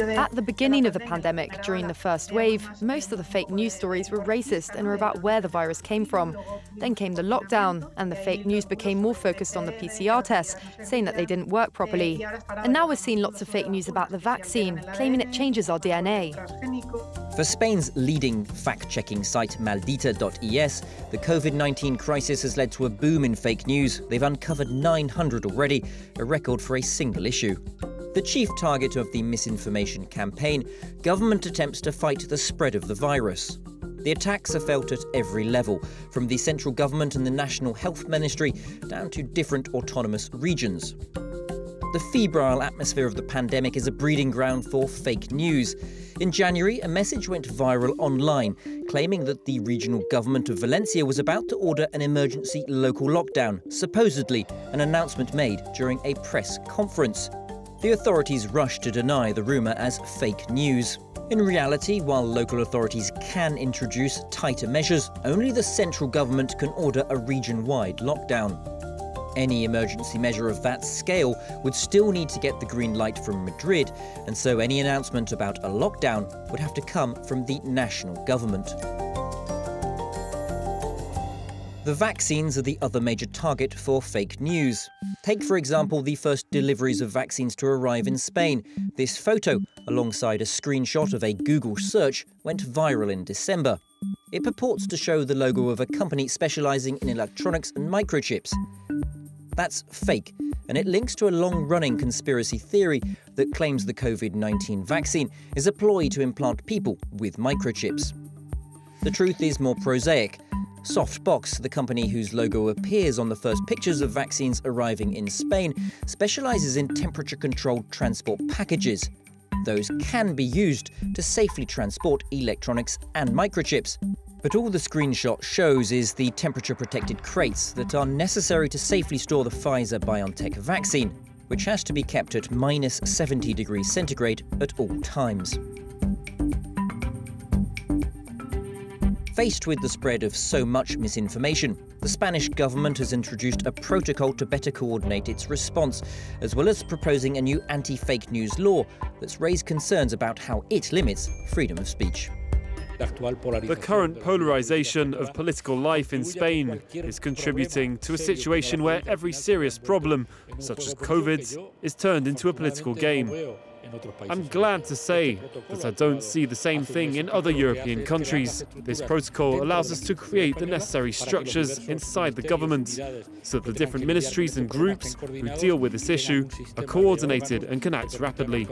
At the beginning of the pandemic, during the first wave, most of the fake news stories were racist and were about where the virus came from. Then came the lockdown, and the fake news became more focused on the PCR tests, saying that they didn't work properly. And now we're seeing lots of fake news about the vaccine, claiming it changes our DNA. For Spain's leading fact checking site Maldita.es, the COVID 19 crisis has led to a boom in fake news. They've uncovered 900 already, a record for a single issue. The chief target of the misinformation campaign, government attempts to fight the spread of the virus. The attacks are felt at every level, from the central government and the National Health Ministry down to different autonomous regions. The febrile atmosphere of the pandemic is a breeding ground for fake news. In January, a message went viral online claiming that the regional government of Valencia was about to order an emergency local lockdown, supposedly an announcement made during a press conference. The authorities rushed to deny the rumour as fake news. In reality, while local authorities can introduce tighter measures, only the central government can order a region wide lockdown. Any emergency measure of that scale would still need to get the green light from Madrid, and so any announcement about a lockdown would have to come from the national government. The vaccines are the other major target for fake news. Take, for example, the first deliveries of vaccines to arrive in Spain. This photo, alongside a screenshot of a Google search, went viral in December. It purports to show the logo of a company specializing in electronics and microchips. That's fake, and it links to a long running conspiracy theory that claims the COVID 19 vaccine is a ploy to implant people with microchips. The truth is more prosaic. Softbox, the company whose logo appears on the first pictures of vaccines arriving in Spain, specializes in temperature controlled transport packages. Those can be used to safely transport electronics and microchips. But all the screenshot shows is the temperature protected crates that are necessary to safely store the Pfizer BioNTech vaccine, which has to be kept at minus 70 degrees centigrade at all times. Faced with the spread of so much misinformation, the Spanish government has introduced a protocol to better coordinate its response, as well as proposing a new anti fake news law that's raised concerns about how it limits freedom of speech. The current polarization of political life in Spain is contributing to a situation where every serious problem, such as COVID, is turned into a political game. I'm glad to say that I don't see the same thing in other European countries. This protocol allows us to create the necessary structures inside the government so that the different ministries and groups who deal with this issue are coordinated and can act rapidly.